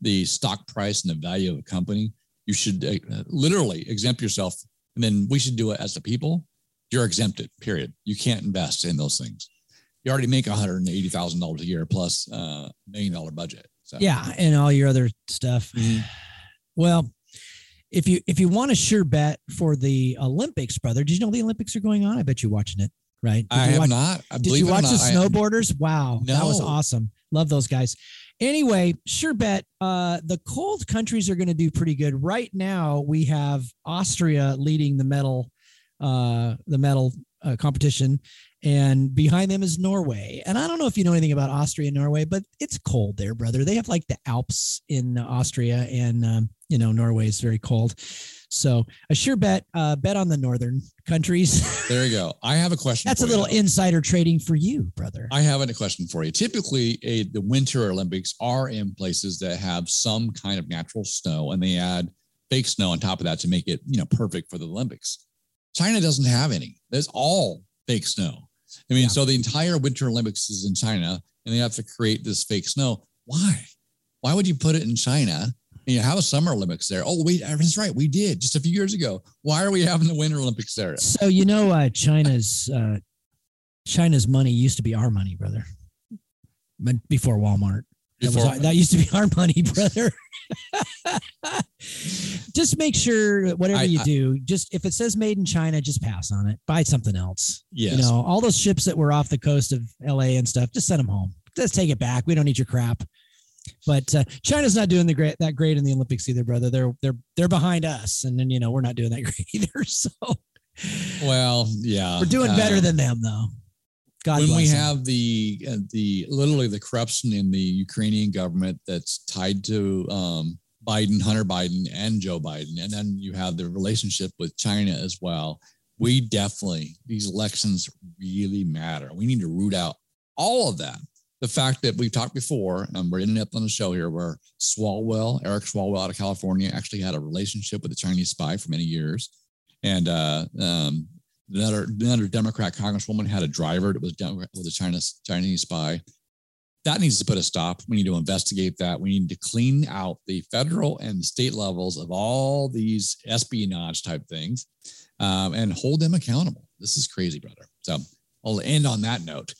the stock price and the value of a company. You should uh, literally exempt yourself, and then we should do it as the people. You're exempted. Period. You can't invest in those things. You already make one hundred and eighty thousand dollars a year plus uh, million dollar budget. So Yeah, and all your other stuff. Mhm. Well, if you if you want a sure bet for the Olympics, brother, did you know the Olympics are going on? I bet you're watching it, right? Did I have watch, not. I Did believe you watch the snowboarders? Wow, that was awesome. Love those guys. Anyway, sure bet. Uh, the cold countries are going to do pretty good. Right now, we have Austria leading the medal, uh, the medal uh, competition, and behind them is Norway. And I don't know if you know anything about Austria and Norway, but it's cold there, brother. They have like the Alps in Austria, and um, you know Norway is very cold. So a sure bet. Uh, bet on the northern countries. There you go. I have a question. That's a you, little though. insider trading for you, brother. I have a question for you. Typically, a, the Winter Olympics are in places that have some kind of natural snow, and they add fake snow on top of that to make it, you know, perfect for the Olympics. China doesn't have any. There's all fake snow. I mean, Yeah. so the entire Winter Olympics is in China, and they have to create this fake snow. Why? Why would you put it in China? You have a Summer Olympics there. Oh, wait, that's right, we did just a few years ago. Why are we having the Winter Olympics there? So you know, uh, China's uh, China's money used to be our money, brother. Before Walmart, that, was that used to be our money, brother. just make sure whatever I- you I- do, just if it says made in China, just pass on it. Buy something else. yes. You know, all those ships that were off the coast of LA and stuff, just send them home. Just take it back. We don't need your crap. But uh, China's not doing the great that great in the Olympics either, brother. They're they're they're behind us, and then you know we're not doing that great either. So well, yeah. we're doing better uh, than them, though. God when we them. have the uh, the literally the corruption in the Ukrainian government that's tied to um, Biden, Hunter Biden, and Joe Biden, and then you have the relationship with China as well. We definitely these elections really matter. We need to root out all of that. The fact that we've talked before, and we're ending up on the show here, where Swalwell, Eric Swalwell out of California, actually had a relationship with a Chinese spy for many years, and uh, um, another another Democrat congresswoman had a driver that was with a China Chinese spy. That needs to put a stop. We need to investigate that. We need to clean out the federal and state levels of all these espionage type things, um, and hold them accountable. This is crazy, brother. So I'll end on that note.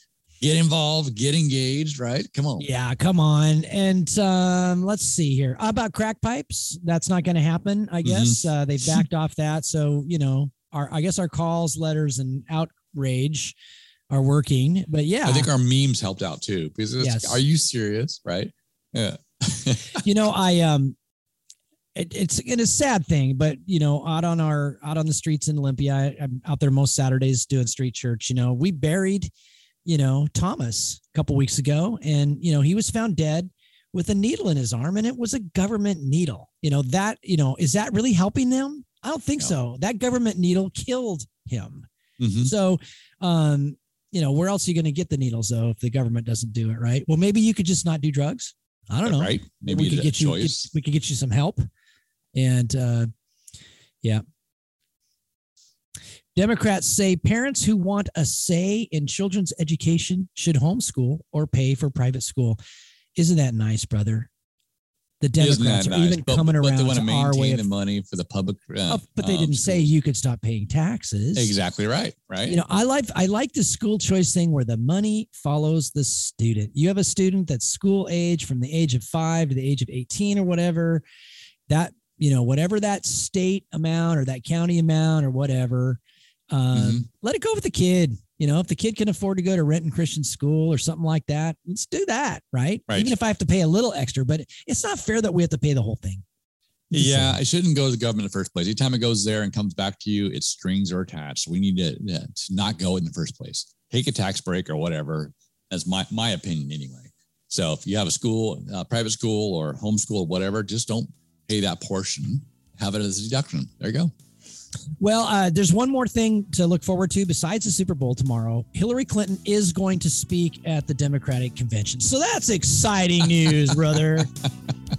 Get involved, get engaged. Right? Come on. Yeah, come on. And um, let's see here. How about crack pipes? That's not going to happen, I guess. Uh, they backed off that. So, you know, our I guess our calls, letters, and outrage are working. But yeah, I think our memes helped out too because it's, Yes. are you serious? Right? Yeah. you know, I um it, it's it's a sad thing, but you know, out on our out on the streets in Olympia, I, I'm out there most Saturdays doing street church. You know, we buried, you know, Thomas a couple weeks ago, and you know, he was found dead with a needle in his arm, and it was a government needle. You know that you know is that really helping them? I don't think No. so. That government needle killed him. Mhm. So, um, you know, where else are you going to get the needles though if the government doesn't do it right? Well, maybe you could just not do drugs. I don't know. Right? Maybe we could get you. get- we could get you some help, and uh, yeah. Democrats say parents who want a say in children's education should homeschool or pay for private school. Isn't that nice, brother? The Democrats are nice? even But- coming but around they want to our way of. the money for the public. Uh, Oh, but they um, didn't say you could stop paying taxes. exactly right. Right. You know, I like I like the school choice thing where the money follows the student. You have a student that's school age from the age of five to the age of 18 or whatever. That, you know, whatever that state amount or that county amount or whatever, um, Mhm. let it go with the kid. You know, if the kid can afford to go to Renton Christian School or something like that, let's do that, right? Right. Even if I have to pay a little extra, but it's not fair that we have to pay the whole thing. Just Yeah, saying. it shouldn't go to the government in the first place. Anytime it goes there and comes back to you, its strings are attached. We need to, yeah, to not go in the first place. Take a tax break or whatever. That's my my opinion anyway. So if you have a school, uh, private school or homeschool or whatever, just don't pay that portion. Have it as a deduction. There you go. Well, uh, there's one more thing to look forward to besides the Super Bowl tomorrow. Hillary Clinton is going to speak at the Democratic convention, so that's exciting news, brother.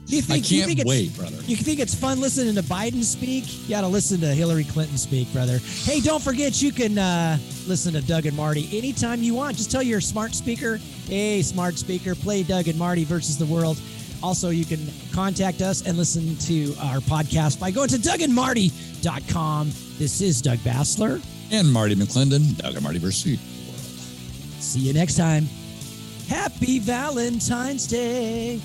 You think you can't think it's wait, brother. you think it's fun listening to Biden speak? You got to listen to Hillary Clinton speak, brother. Hey, don't forget you can uh, listen to Doug and Marty anytime you want. Just tell your smart speaker, "Hey, smart speaker, play Doug and Marty versus the world." Also, you can contact us and listen to our podcast by going to dougandmarty.com. This is Doug Basler. And Marty McClendon, Doug and Marty versus See you next time. Happy Valentine's Day.